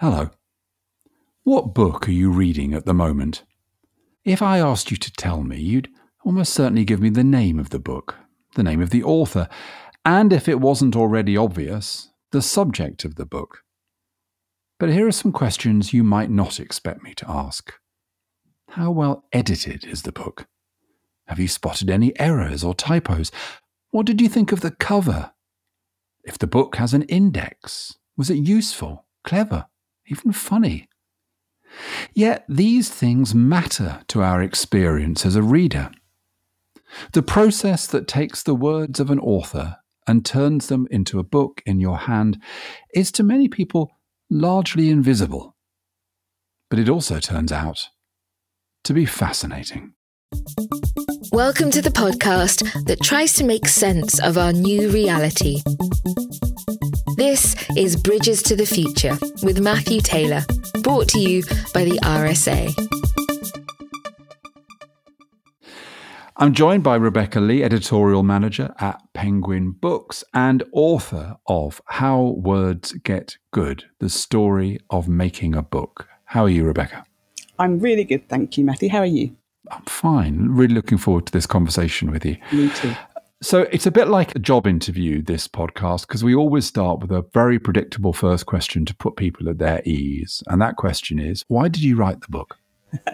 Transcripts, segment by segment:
Hello. What book are you reading at the moment? If I asked you to tell me, you'd almost certainly give me the name of the book, the name of the author, and if it wasn't already obvious, the subject of the book. But here are some questions you might not expect me to ask. How well edited is the book? Have you spotted any errors or typos? What did you think of the cover? If the book has an index, was it useful, clever? Even funny. Yet these things matter to our experience as a reader. The process that takes the words of an author and turns them into a book in your hand is to many people largely invisible. But it also turns out to be fascinating. Welcome to the podcast that tries to make sense of our new reality. This is Bridges to the Future with Matthew Taylor, brought to you by the RSA. I'm joined by Rebecca Lee, editorial manager at Penguin Books and author of How Words Get Good The Story of Making a Book. How are you, Rebecca? I'm really good, thank you, Matthew. How are you? I'm fine. Really looking forward to this conversation with you. Me too. So it's a bit like a job interview, this podcast, because we always start with a very predictable first question to put people at their ease. And that question is why did you write the book?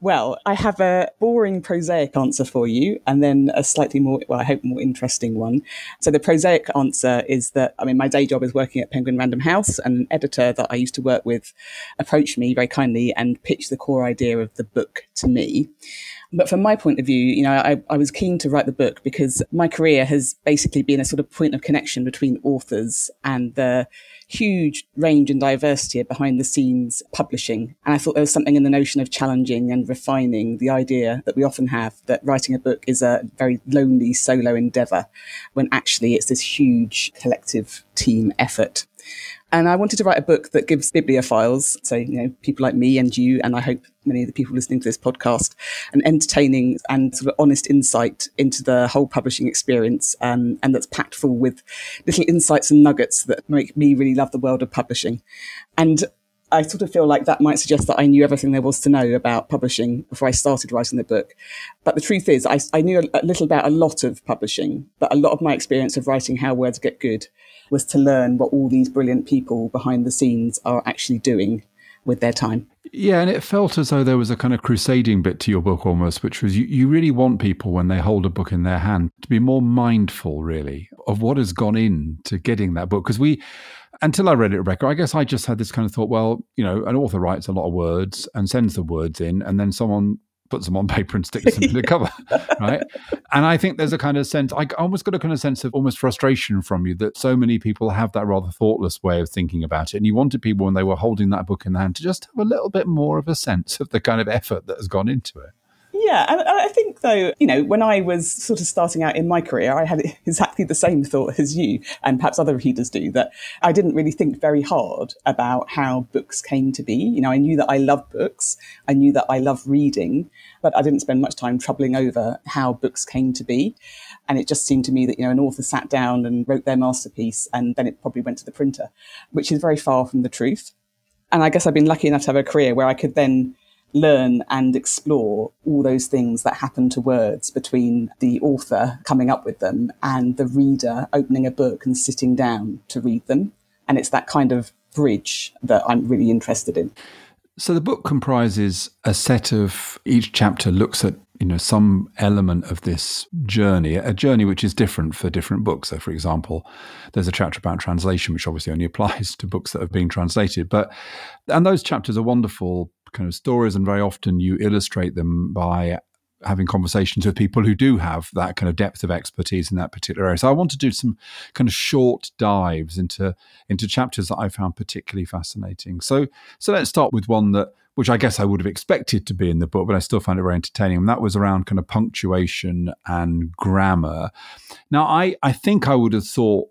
Well, I have a boring prosaic answer for you and then a slightly more, well, I hope more interesting one. So the prosaic answer is that, I mean, my day job is working at Penguin Random House and an editor that I used to work with approached me very kindly and pitched the core idea of the book to me. But from my point of view, you know, I, I was keen to write the book because my career has basically been a sort of point of connection between authors and the huge range and diversity of behind the scenes publishing. And I thought there was something in the notion of challenging and refining the idea that we often have that writing a book is a very lonely solo endeavor when actually it's this huge collective team effort. And I wanted to write a book that gives bibliophiles, so, you know, people like me and you, and I hope many of the people listening to this podcast, an entertaining and sort of honest insight into the whole publishing experience, um, and that's packed full with little insights and nuggets that make me really love the world of publishing. And I sort of feel like that might suggest that I knew everything there was to know about publishing before I started writing the book. But the truth is, I, I knew a, a little about a lot of publishing, but a lot of my experience of writing How Words Get Good was to learn what all these brilliant people behind the scenes are actually doing with their time. Yeah, and it felt as though there was a kind of crusading bit to your book almost, which was you, you really want people when they hold a book in their hand to be more mindful, really, of what has gone into getting that book. Because we, until I read it, Rebecca, I guess I just had this kind of thought, well, you know, an author writes a lot of words and sends the words in, and then someone puts them on paper and sticks them to the cover, right? And I think there's a kind of sense, I almost got a kind of sense of almost frustration from you that so many people have that rather thoughtless way of thinking about it. And you wanted people, when they were holding that book in the hand, to just have a little bit more of a sense of the kind of effort that has gone into it. Yeah, and I think though, you know, when I was sort of starting out in my career, I had exactly the same thought as you, and perhaps other readers do, that I didn't really think very hard about how books came to be. You know, I knew that I love books, I knew that I love reading, but I didn't spend much time troubling over how books came to be. And it just seemed to me that, you know, an author sat down and wrote their masterpiece and then it probably went to the printer, which is very far from the truth. And I guess I've been lucky enough to have a career where I could then learn and explore all those things that happen to words between the author coming up with them and the reader opening a book and sitting down to read them. And it's that kind of bridge that I'm really interested in. So the book comprises a set of each chapter looks at you know some element of this journey a journey which is different for different books so for example there's a chapter about translation which obviously only applies to books that have been translated but and those chapters are wonderful kind of stories, and very often you illustrate them by having conversations with people who do have that kind of depth of expertise in that particular area. So I want to do some kind of short dives into into chapters that I found particularly fascinating. So so let's start with one that which I guess I would have expected to be in the book, but I still found it very entertaining. And that was around kind of punctuation and grammar. Now I I think I would have thought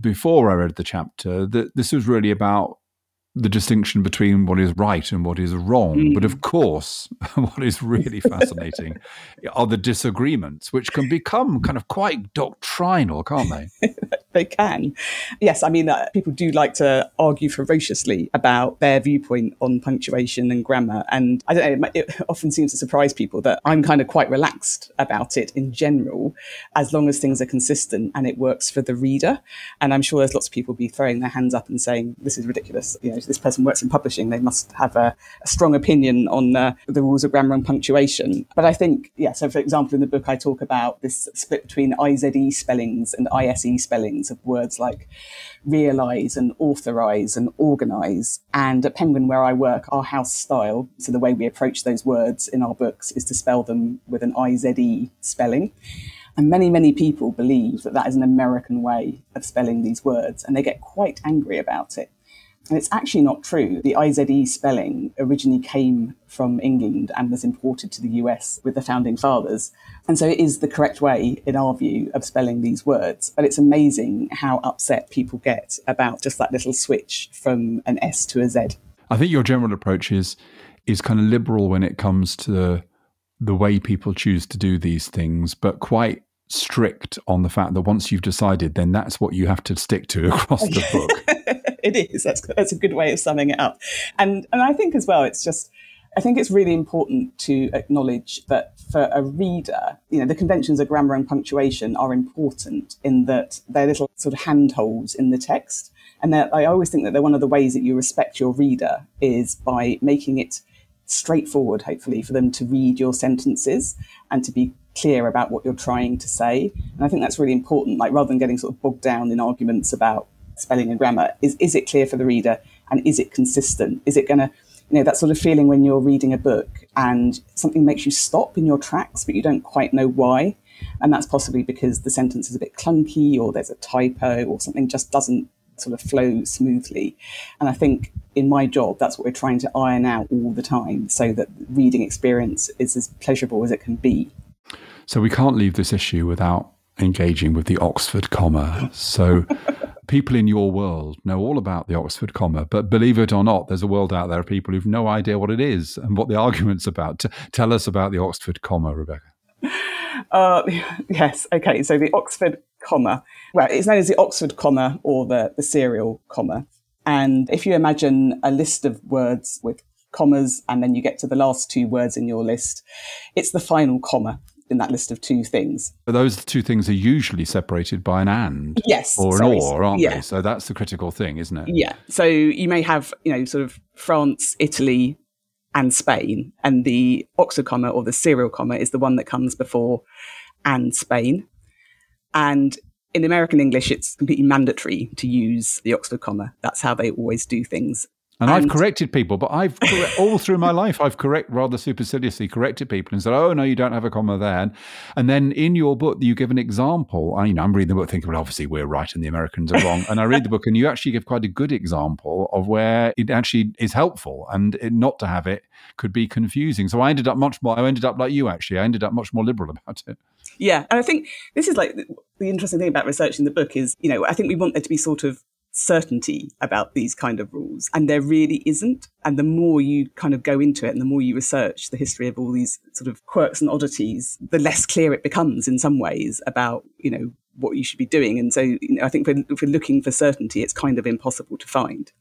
before I read the chapter that this was really about the distinction between what is right and what is wrong. Mm. But of course, what is really fascinating are the disagreements, which can become kind of quite doctrinal, can't they? they can. Yes, I mean, uh, people do like to argue ferociously about their viewpoint on punctuation and grammar. And I don't know, it, often seems to surprise people that I'm kind of quite relaxed about it in general, as long as things are consistent and it works for the reader. And I'm sure there's lots of people be throwing their hands up and saying, this is ridiculous. You know, this person works in publishing. They must have a, a strong opinion on uh, the rules of grammar and punctuation. But I think, yeah, so for example, in the book, I talk about this split between IZE spellings and ISE spellings of words like realize and authorize and organize. And at Penguin, where I work, our house style, so the way we approach those words in our books is to spell them with an IZE spelling. And many, many people believe that that is an American way of spelling these words, and they get quite angry about it. And it's actually not true. The IZE spelling originally came from England and was imported to the US with the founding fathers. And so it is the correct way, in our view, of spelling these words. But it's amazing how upset people get about just that little switch from an S to a Z. I think your general approach is is kind of liberal when it comes to the, the way people choose to do these things, but quite strict on the fact that once you've decided, then that's what you have to stick to across the book. it is. That's that's a good way of summing it up. And and I think as well, it's just I think it's really important to acknowledge that for a reader, you know, the conventions of grammar and punctuation are important in that they're little sort of handholds in the text. And that I always think that they're one of the ways that you respect your reader is by making it straightforward, hopefully, for them to read your sentences and to be clear about what you're trying to say. And I think that's really important, like rather than getting sort of bogged down in arguments about spelling and grammar is is it clear for the reader and is it consistent? Is it going to you know that sort of feeling when you're reading a book and something makes you stop in your tracks but you don't quite know why. And that's possibly because the sentence is a bit clunky or there's a typo or something just doesn't sort of flow smoothly. And i think in my job that's what we're trying to iron out all the time so that reading experience is as pleasurable as it can be so we can't leave this issue without engaging with the oxford comma so people in your world know all about the Oxford comma, but believe it or not, there's a world out there of people who've no idea what it is and what the argument's about. T- tell us about the Oxford comma, Rebecca. Uh, yes, okay. So the Oxford comma, well, it's known as the Oxford comma or the, the serial comma. And if you imagine a list of words with commas and then you get to the last two words in your list, it's the final comma in that list of two things. those two things are usually separated by an and yes, or an sorry, or, aren't yeah. they? So that's the critical thing, isn't it? Yeah. So you may have, you know, sort of France, Italy, and Spain, and the Oxford comma or the serial comma is the one that comes before and Spain. And in American English, it's completely mandatory to use the Oxford comma. That's how they always do things. And, and, I've corrected people, but I've all through my life I've correct rather superciliously corrected people and said, "Oh no, you don't have a comma there." And then in your book, you give an example. I, you know, I'm reading the book thinking, "Well, obviously we're right and the Americans are wrong." and I read the book, and you actually give quite a good example of where it actually is helpful, and it, not to have it could be confusing. So I ended up much more. I ended up like you actually. I ended up much more liberal about it. Yeah, and I think this is like the interesting thing about researching the book is, you know, I think we want there to be sort of certainty about these kind of rules. And there really isn't. And the more you kind of go into it and the more you research the history of all these sort of quirks and oddities the less clear it becomes in some ways about you know what you should be doing. And so you know, i think if we're looking for certainty it's kind of impossible to find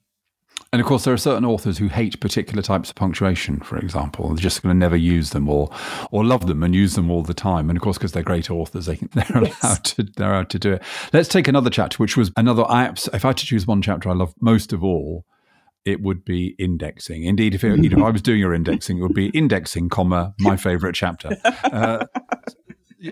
and of course, there are certain authors who hate particular types of punctuation, for example. They're just going to never use them or, or love them and use them all the time. And of course, because they're great authors, they, they're, yes. allowed to, they're allowed to do it. Let's take another chapter, which was another. I, if I had to choose one chapter I love most of all, it would be indexing. Indeed, if, it, you know, if I was doing your indexing, it would be indexing, comma, my favorite chapter. Uh,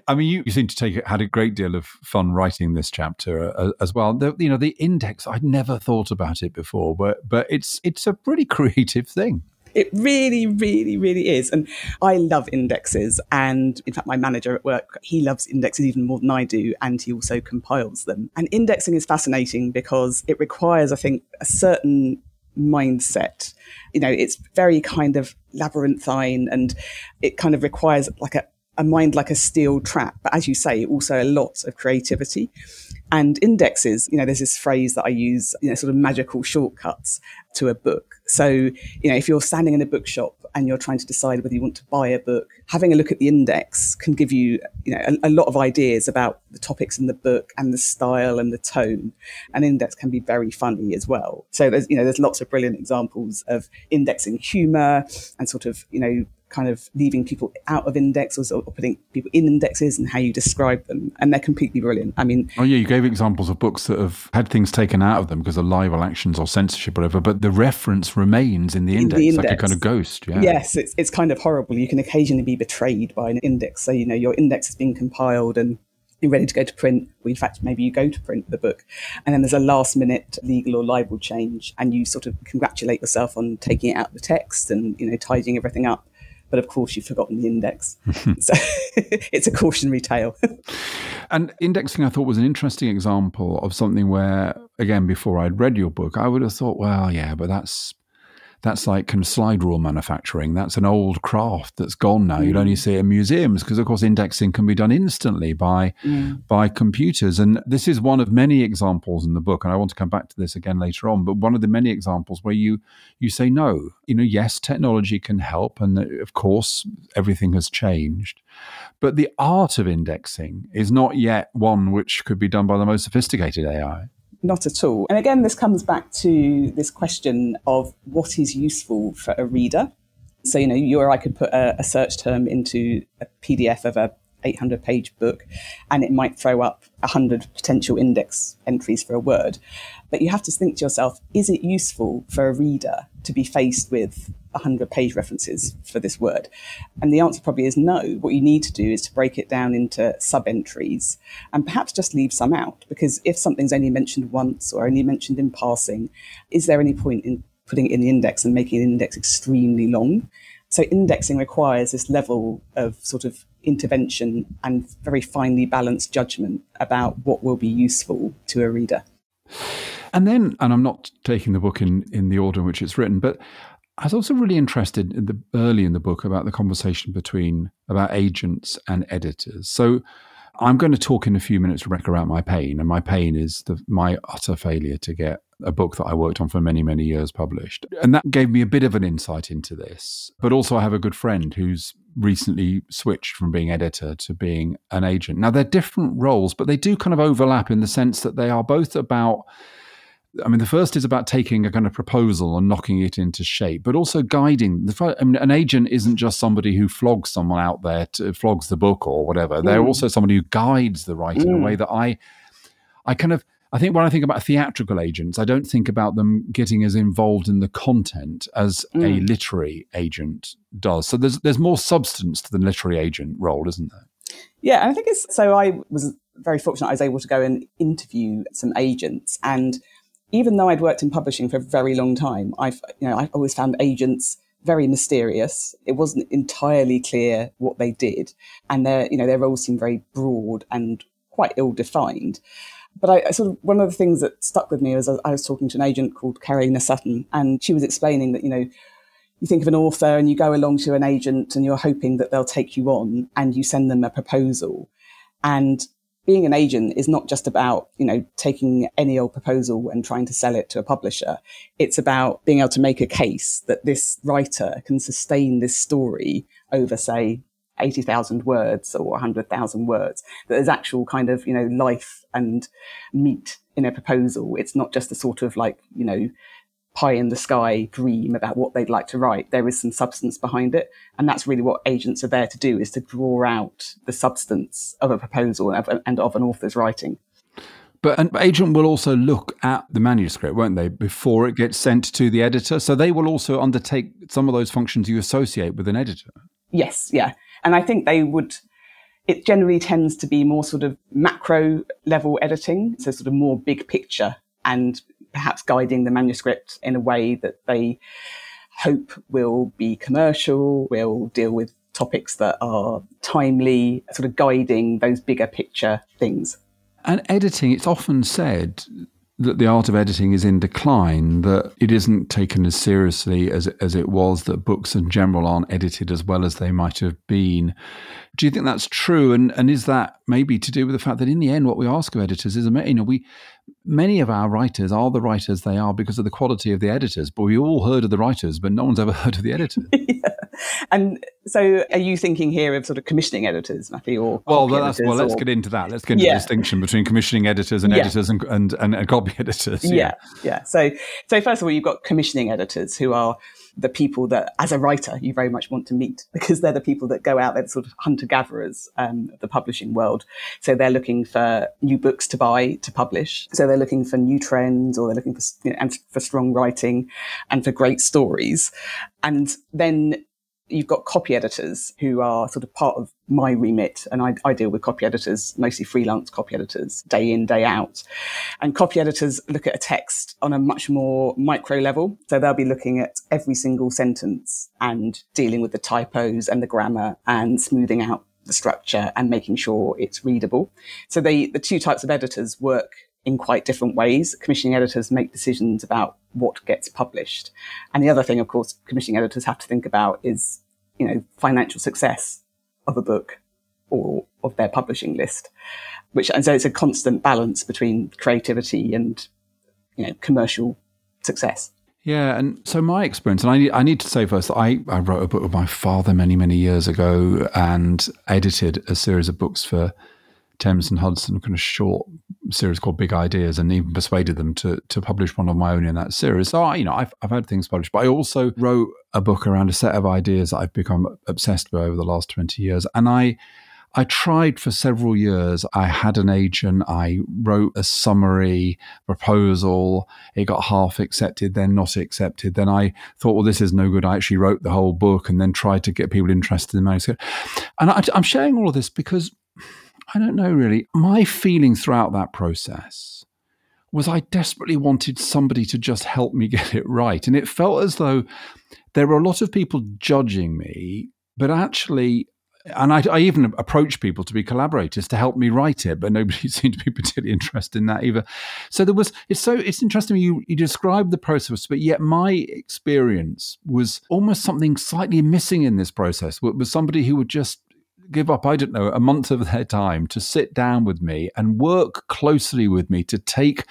I mean, you, you seem to take it had a great deal of fun writing this chapter uh, as well. The, you know, the index. I'd never thought about it before, but but it's it's a pretty creative thing. It really, really, really is. And I love indexes. And in fact, my manager at work, he loves indexes even more than I do. And he also compiles them. And indexing is fascinating because it requires, I think, a certain mindset. You know, it's very kind of labyrinthine and it kind of requires like a, a mind like a steel trap, but as you say, also a lot of creativity. And indexes, you know, there's this phrase that I use, you know, sort of magical shortcuts to a book. So, you know, if you're standing in a bookshop and you're trying to decide whether you want to buy a book, having a look at the index can give you you know a, a, lot of ideas about the topics in the book and the style and the tone. An index can be very funny as well. So there's you know there's lots of brilliant examples of indexing humour and sort of you know kind of leaving people out of indexes or, putting people in indexes and how you describe them. And they're completely brilliant. I mean, oh, yeah, you gave examples of books that have had things taken out of them because of libel actions or censorship or whatever, but the reference remains in the, index, in the index, like a kind of ghost. Yeah. Yes, it's, it's kind of horrible. You can occasionally be betrayed by an index. So, you know, your index has been compiled and you're ready to go to print. Well, in fact, maybe you go to print the book, and then there's a last minute legal or libel change, and you sort of congratulate yourself on taking it out of the text and you know tidying everything up but of course you've forgotten the index. so it's a cautionary tale. and indexing, I thought, was an interesting example of something where, again, before I'd read your book, I would have thought, well, yeah, but that's that's like kind of slide rule manufacturing. That's an old craft that's gone now. Mm. You'd only mm. see it in museums because, of course, indexing can be done instantly by mm. by computers. And this is one of many examples in the book. And I want to come back to this again later on. But one of the many examples where you you say no. You know, yes, technology can help, and of course, everything has changed. But the art of indexing is not yet one which could be done by the most sophisticated AI. Not at all. And again, this comes back to this question of what is useful for a reader. So, you know, you or I could put a, a search term into a PDF of a 800 page book and it might throw up 100 potential index entries for a word. But you have to think to yourself, is it useful for a reader to be faced with 100 page references for this word? And the answer probably is no. What you need to do is to break it down into sub entries and perhaps just leave some out because if something's only mentioned once or only mentioned in passing, is there any point in putting it in the index and making an index extremely long? So indexing requires this level of sort of intervention and very finely balanced judgment about what will be useful to a reader. And then, and I'm not taking the book in, in the order in which it's written, but I was also really interested in the early in the book about the conversation between about agents and editors. So I'm going to talk in a few minutes, Rebecca, about my pain, and my pain is the, my utter failure to get a book that I worked on for many, many years published. And that gave me a bit of an insight into this. But also, I have a good friend who's recently switched from being editor to being an agent. Now, they're different roles, but they do kind of overlap in the sense that they are both about. I mean, the first is about taking a kind of proposal and knocking it into shape, but also guiding. The, I mean, an agent isn't just somebody who flogs someone out there, to, flogs the book or whatever. Mm. They're also somebody who guides the writer mm. in a way mm. that I, I kind of I think when I think about theatrical agents, I don't think about them getting as involved in the content as mm. a literary agent does. So there's there's more substance to the literary agent role, isn't there? Yeah, I think it's so. I was very fortunate; I was able to go and interview some agents, and even though I'd worked in publishing for a very long time, I've you know I always found agents very mysterious. It wasn't entirely clear what they did, and their you know their roles seemed very broad and quite ill defined. But I, I, sort of one of the things that stuck with me was I was talking to an agent called Karolina Sutton, and she was explaining that you know you think of an author and you go along to an agent and you're hoping that they'll take you on, and you send them a proposal, and being an agent is not just about you know taking any old proposal and trying to sell it to a publisher. It's about being able to make a case that this writer can sustain this story over say 80,000 words or 100,000 words, that there's actual kind of, you know, life and meat in a proposal. It's not just a sort of like, you know, pie in the sky dream about what they'd like to write. There is some substance behind it. And that's really what agents are there to do is to draw out the substance of a proposal and of an author's writing. But an agent will also look at the manuscript, won't they, before it gets sent to the editor? So they will also undertake some of those functions you associate with an editor. Yes, yeah. And I think they would, it generally tends to be more sort of macro level editing, so sort of more big picture and perhaps guiding the manuscript in a way that they hope will be commercial, will deal with topics that are timely, sort of guiding those bigger picture things. And editing, it's often said that the art of editing is in decline, that it isn't taken as seriously as, as it was, that books in general aren't edited as well as they might have been. Do you think that's true? And, and is that maybe to do with the fact that in the end, what we ask of editors is, a you know, we, many of our writers are the writers they are because of the quality of the editors. But we all heard of the writers, but no one's ever heard of the editors. yeah. And so, are you thinking here of sort of commissioning editors, Matthew? Or well, well, let's get into that. Let's get into yeah. the distinction between commissioning editors and yeah. editors and, and, and, and, copy editors. Yeah. yeah, yeah. So, so first of all, you've got commissioning editors who are the people that, as a writer, you very much want to meet because they're the people that go out, they're sort of hunter gatherers um, of the publishing world. So they're looking for new books to buy to publish. So they're looking for new trends or they're looking for, you know, and for strong writing and for great stories. And then you've got copy editors who are sort of part of my remit. And I, I, deal with copy editors, mostly freelance copy editors, day in, day out. And copy editors look at a text on a much more micro level. So they'll be looking at every single sentence and dealing with the typos and the grammar and smoothing out the structure and making sure it's readable. So they, the two types of editors work in quite different ways. Commissioning editors make decisions about what gets published. And the other thing, of course, commissioning editors have to think about is, you know, financial success of a book or of their publishing list, which, and so it's a constant balance between creativity and, you know, commercial success. Yeah, and so my experience, and I, I need to say first, I, I wrote a book with my father many, many years ago and edited a series of books for Thames and Hudson, kind of short series called Big Ideas, and even persuaded them to to publish one of my own in that series. So I, you know, I've I've had things published, but I also wrote a book around a set of ideas that I've become obsessed with over the last twenty years, and I. I tried for several years. I had an agent. I wrote a summary proposal. It got half accepted, then not accepted. Then I thought, well, this is no good. I actually wrote the whole book and then tried to get people interested in the manuscript. And I, I'm sharing all of this because I don't know really. My feeling throughout that process was I desperately wanted somebody to just help me get it right. And it felt as though there were a lot of people judging me, but actually, and I, I even approached people to be collaborators to help me write it, but nobody seemed to be particularly interested in that either. So there was, it's so, it's interesting you, you described the process, but yet my experience was almost something slightly missing in this process, was somebody who would just give up, I don't know, a month of their time to sit down with me and work closely with me to take.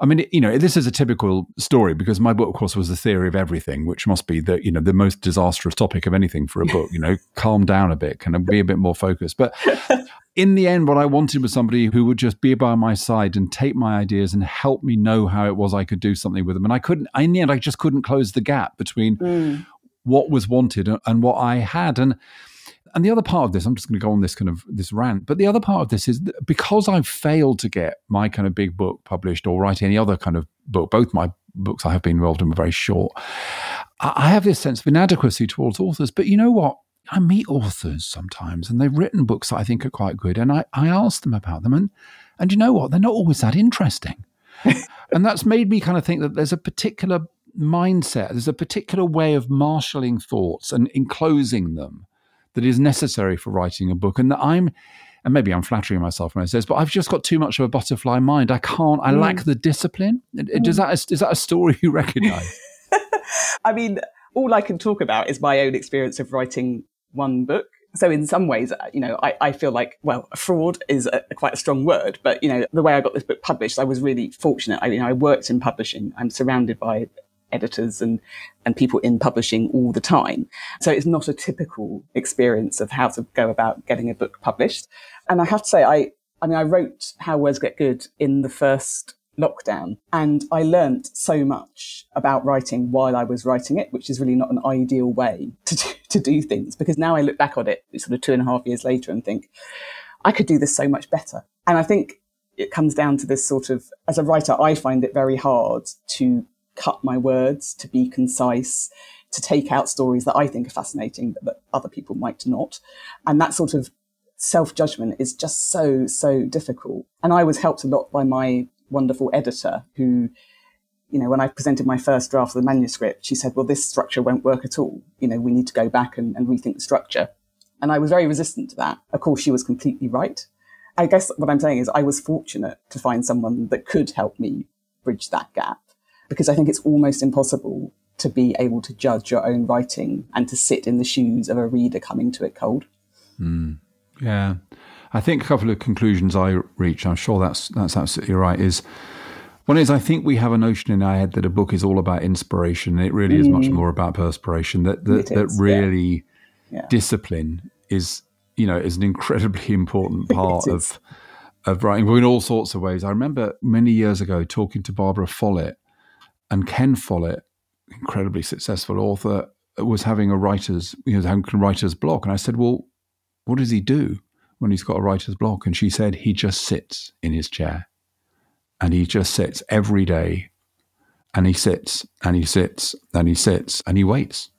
I mean, you know, this is a typical story because my book, of course, was the theory of everything, which must be the, you know, the most disastrous topic of anything for a book. You know, calm down a bit, kind of be a bit more focused. But in the end, what I wanted was somebody who would just be by my side and take my ideas and help me know how it was I could do something with them. And I couldn't, in the end, I just couldn't close the gap between mm. what was wanted and what I had. And and the other part of this, I'm just going to go on this kind of this rant, but the other part of this is because I've failed to get my kind of big book published or write any other kind of book, both my books I have been involved in were very short. I have this sense of inadequacy towards authors. But you know what? I meet authors sometimes and they've written books that I think are quite good. And I, I ask them about them. And, and you know what? They're not always that interesting. and that's made me kind of think that there's a particular mindset, there's a particular way of marshalling thoughts and enclosing them that is necessary for writing a book, and that I'm and maybe I'm flattering myself when I say this, but I've just got too much of a butterfly mind. I can't. I mm. lack the discipline. Mm. Does that is that a story you recognise? I mean, all I can talk about is my own experience of writing one book. So in some ways, uh, you know, I, I feel like, well, fraud is a, quite a strong word, but you know, the way I got this book published, I was really fortunate. I mean, I worked in publishing. I'm surrounded by editors and, and people in publishing all the time. So it's not a typical experience of how to go about getting a book published. And I have to say, I, I mean, I wrote How Words Get Good in the first lockdown and I learnt so much about writing while I was writing it, which is really not an ideal way to do, to do things because now I look back on it sort of two and a half years later and think, I could do this so much better. And I think it comes down to this sort of, as a writer, I find it very hard to cut my words, to be concise, to take out stories that I think are fascinating, but that other people might not. And that sort of self judgment is just so, so difficult. And I was helped a lot by my wonderful editor who, you know, when I presented my first draft of the manuscript, she said, well, this structure won't work at all. You know, we need to go back and, and rethink the structure. And I was very resistant to that. Of course, she was completely right. I guess what I'm saying is I was fortunate to find someone that could help me bridge that gap because I think it's almost impossible to be able to judge your own writing and to sit in the shoes of a reader coming to it cold. Mm, yeah. I think a couple of conclusions I reach, I'm sure that's that's absolutely right, is One is, I think we have a notion in our head that a book is all about inspiration. It really is much Mm. more about perspiration. That that, that is, yeah. really Yeah. discipline is, you know, is an incredibly important part of of writing in all sorts of ways. I remember many years ago talking to Barbara Follett, and Ken Follett, incredibly successful author, was having a writer's, you know, having a writer's block, and I said, "Well, what does he do when he's got a writer's block?" And she said, "He just sits in his chair, and he just sits every day, and he sits and he sits and he sits and he waits."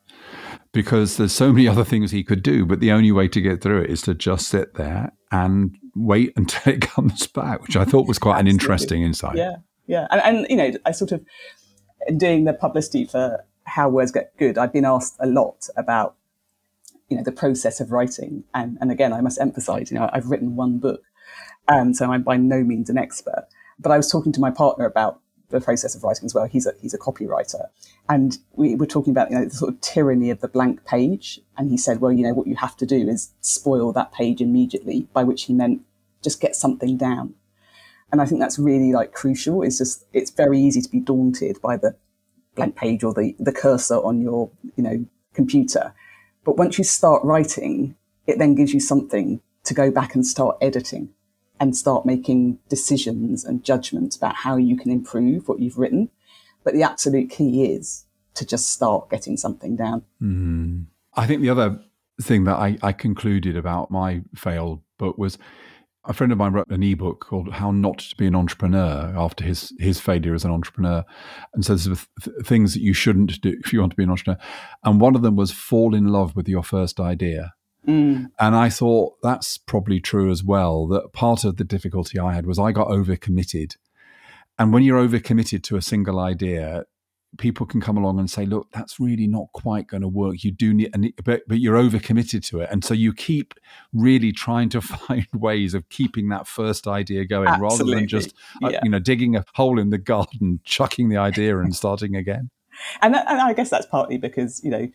Because there's so many other things he could do, but the only way to get through it is to just sit there and wait until it comes back, which I thought was quite an interesting insight. Yeah, yeah, and, and you know, I sort of doing the publicity for how words get good. I've been asked a lot about you know the process of writing, and and again, I must emphasise, you know, I've written one book, um, so I'm by no means an expert. But I was talking to my partner about the process of writing as well. He's a he's a copywriter, and we were talking about you know the sort of tyranny of the blank page. And he said, well, you know, what you have to do is spoil that page immediately. By which he meant just get something down. And I think that's really like crucial. It's just it's very easy to be daunted by the blank page or the the cursor on your you know computer. But once you start writing, it then gives you something to go back and start editing and start making decisions and judgments about how you can improve what you've written. But the absolute key is to just start getting something down. Mm. I think the other thing that I, I concluded about my failed book was a friend of mine wrote an ebook called "How Not to Be an Entrepreneur" after his his failure as an entrepreneur, and says the th- things that you shouldn't do if you want to be an entrepreneur. And one of them was fall in love with your first idea. Mm. And I thought that's probably true as well. That part of the difficulty I had was I got overcommitted. And when you're overcommitted to a single idea, people can come along and say, "Look, that's really not quite going to work. You do need, and, but but you're overcommitted to it, and so you keep really trying to find ways of keeping that first idea going, rather than just uh, you know digging a hole in the garden, chucking the idea, and starting again." and, that, and I guess that's partly because you know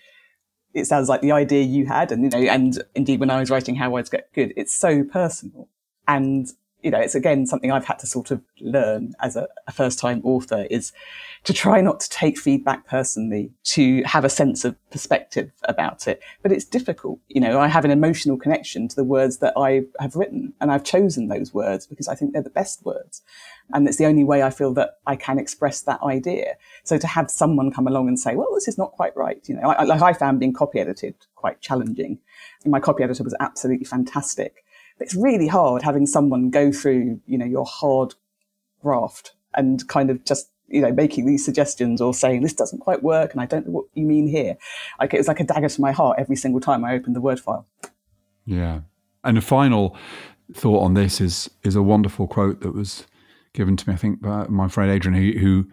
it sounds like the idea you had, and you know, and indeed when I was writing How Words Get Good, it's so personal, and you know, it's again something I've had to sort of learn as a, a first-time author is to try not to take feedback personally, to have a sense of perspective about it. But it's difficult, you know. I have an emotional connection to the words that I have written, and I've chosen those words because I think they're the best words and it's the only way I feel that I can express that idea. So to have someone come along and say, "Well, this is not quite right," you know, I, like I found being copy edited quite challenging. And my copy editor was absolutely fantastic. But it's really hard having someone go through, you know, your hard graft and kind of just you know making these suggestions or saying this doesn't quite work and I don't know what you mean here. Like it was like a dagger to my heart every single time I opened the Word file. Yeah. And a final thought on this is is a wonderful quote that was given to me, I think, by my friend Adrian, who, who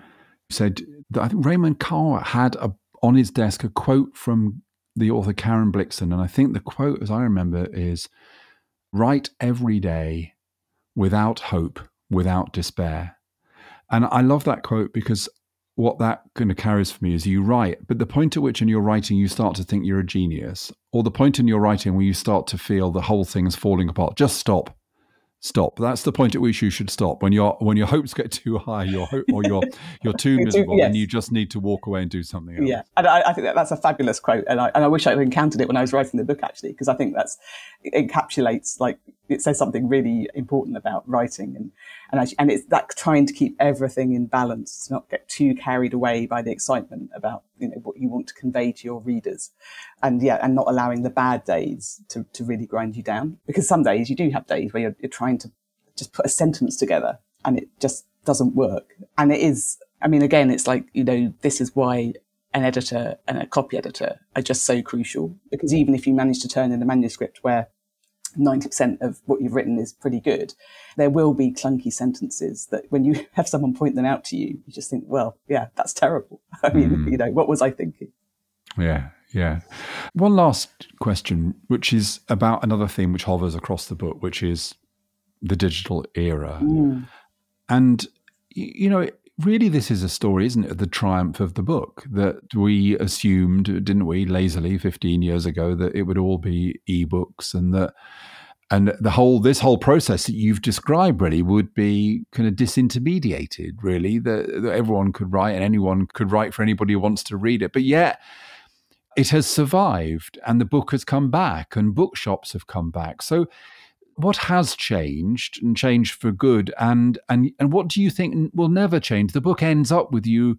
said that I think Raymond Carver had a, on his desk a quote from the author Karen Blixen. And I think the quote, as I remember, is write every day without hope, without despair. And I love that quote because what that kind of carries for me is you write, but the point at which in your writing you start to think you're a genius, or the point in your writing where you start to feel the whole thing is falling apart, just stop. Stop. That's the point at which you should stop. When your when your hopes get too high, your hope or you're you're too miserable, yes. and you just need to walk away and do something else. Yeah, and I, I think that that's a fabulous quote, and I, and I wish I'd encountered it when I was writing the book actually, because I think that's it encapsulates like it says something really important about writing, and and and it's that trying to keep everything in balance, to not get too carried away by the excitement about you know what you want to convey to your readers, and yeah, and not allowing the bad days to to really grind you down, because some days you do have days where you're, you're trying to just put a sentence together and it just doesn't work. And it is, I mean, again, it's like, you know, this is why an editor and a copy editor are just so crucial. Because even if you manage to turn in a manuscript where 90% of what you've written is pretty good, there will be clunky sentences that when you have someone point them out to you, you just think, well, yeah, that's terrible. I mean, hmm. you know, what was I thinking? Yeah, yeah. One last question, which is about another theme which hovers across the book, which is the digital era. Hmm. And, you know, really, this is a story, isn't it? The triumph of the book that we assumed, didn't we, lazily 15 years ago, that it would all be ebooks and that. and the whole this whole process that you've described really would be kind of disintermediated really that, that everyone could write and anyone could write for anybody who wants to read it but yet it has survived and the book has come back and bookshops have come back so what has changed and changed for good and and and what do you think will never change the book ends up with you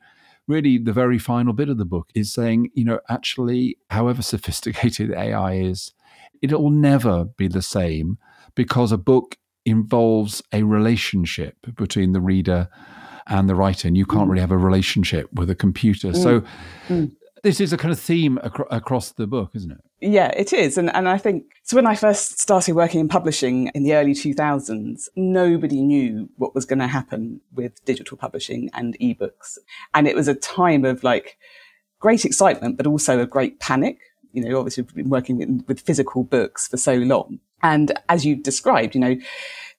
really the very final bit of the book is saying you know actually however sophisticated ai is it'll never be the same because a book involves a relationship between the reader and the writer and you can't mm. really have a relationship with a computer mm. so mm. this is a kind of theme ac- across the book isn't it yeah, it is. And, and I think, so when I first started working in publishing in the early 2000s, nobody knew what was going to happen with digital publishing and ebooks. And it was a time of like great excitement, but also a great panic. You know, obviously we've been working with, with physical books for so long. And as you described, you know,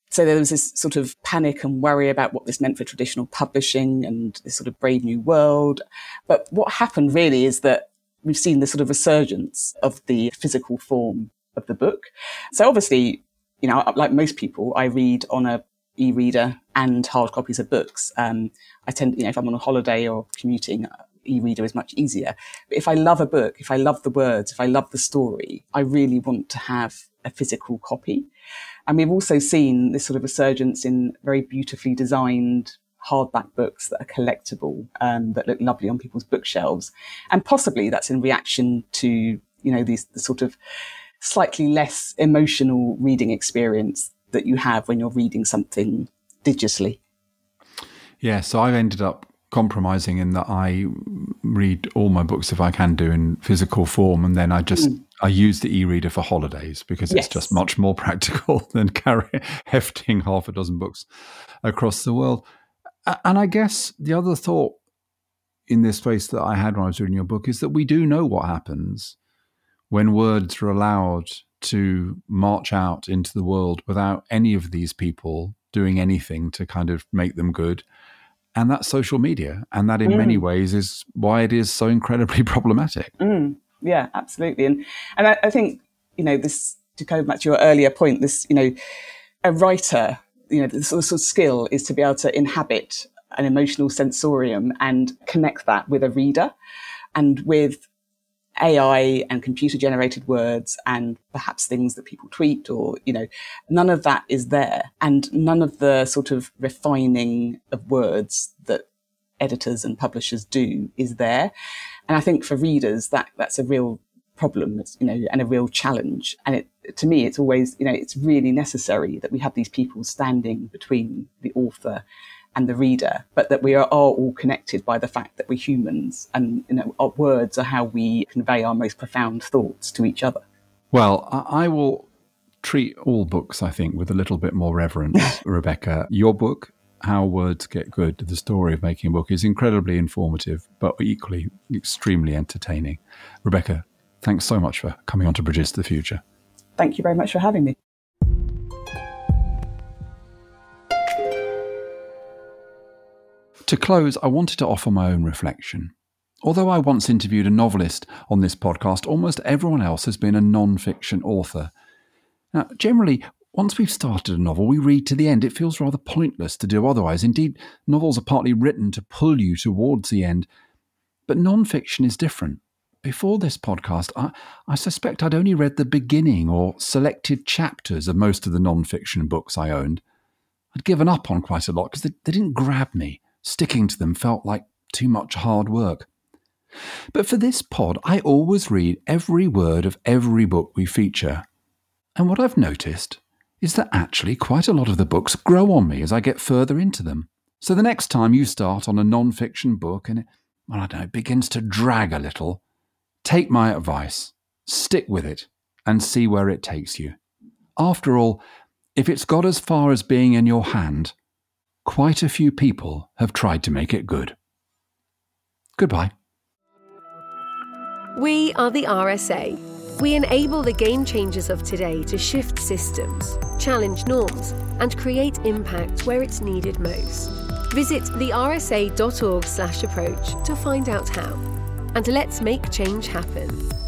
so there was this sort of panic and worry about what this meant for traditional publishing and this sort of brave new world. But what happened really is that we've seen the sort of resurgence of the physical form of the book. So obviously, you know, like most people, I read on a e-reader and hard copies of books. Um, I tend, you know, if I'm on a holiday or commuting, e-reader is much easier. But if I love a book, if I love the words, if I love the story, I really want to have a physical copy. And we've also seen this sort of resurgence in very beautifully designed hardback books that are collectible, um, that look lovely on people's bookshelves. And possibly that's in reaction to, you know, these the sort of slightly less emotional reading experience that you have when you're reading something digitally. Yeah, so I've ended up compromising in that I read all my books if I can do in physical form, and then I just mm. I use the e-reader for holidays because yes. it's just much more practical than carry hefting half a dozen books across the world. And I guess the other thought in this space that I had when I was reading your book is that we do know what happens when words are allowed to march out into the world without any of these people doing anything to kind of make them good. And that's social media. And that, in mm. many ways, is why it is so incredibly problematic. Mm. Yeah, absolutely. And, and I, I think, you know, this, to go back to your earlier point, this, you know, a writer you know, the sort of skill is to be able to inhabit an emotional sensorium and connect that with a reader and with AI and computer generated words and perhaps things that people tweet or, you know, none of that is there. And none of the sort of refining of words that editors and publishers do is there. And I think for readers, that, that's a real problem, it's, you know, and a real challenge. And it, to me, it's always, you know, it's really necessary that we have these people standing between the author and the reader, but that we are, all connected by the fact that we're humans and, you know, our words are how we convey our most profound thoughts to each other. Well, I will treat all books, I think, with a little bit more reverence, Rebecca. Your book, How Words Get Good, the story of making a book, is incredibly informative, but equally extremely entertaining. Rebecca, thanks so much for coming on to Bridges to the Future. Thank you very much for having me. To close, I wanted to offer my own reflection. Although I once interviewed a novelist on this podcast, almost everyone else has been a non fiction author. Now, generally, once we've started a novel, we read to the end. It feels rather pointless to do otherwise. Indeed, novels are partly written to pull you towards the end. But non fiction is different before this podcast, I, I, suspect I'd only read the beginning or selected chapters of most of the non fiction books I owned. I'd given up on quite a lot because they, they didn't grab me. Sticking to them felt like too much hard work. But for this pod, I always read every word of every book we feature. And what I've noticed is that actually quite a lot of the books grow on me as I get further into them. So the next time you start on a non fiction book and it, well, I don't know, it begins to drag a little, Take my advice, stick with it, and see where it takes you. After all, if it's got as far as being in your hand, quite a few people have tried to make it good. Goodbye. We are the RSA. We enable the game changers of today to shift systems, challenge norms, and create impact where it's needed most. Visit thersa.org/approach to find out how and let's make change happen.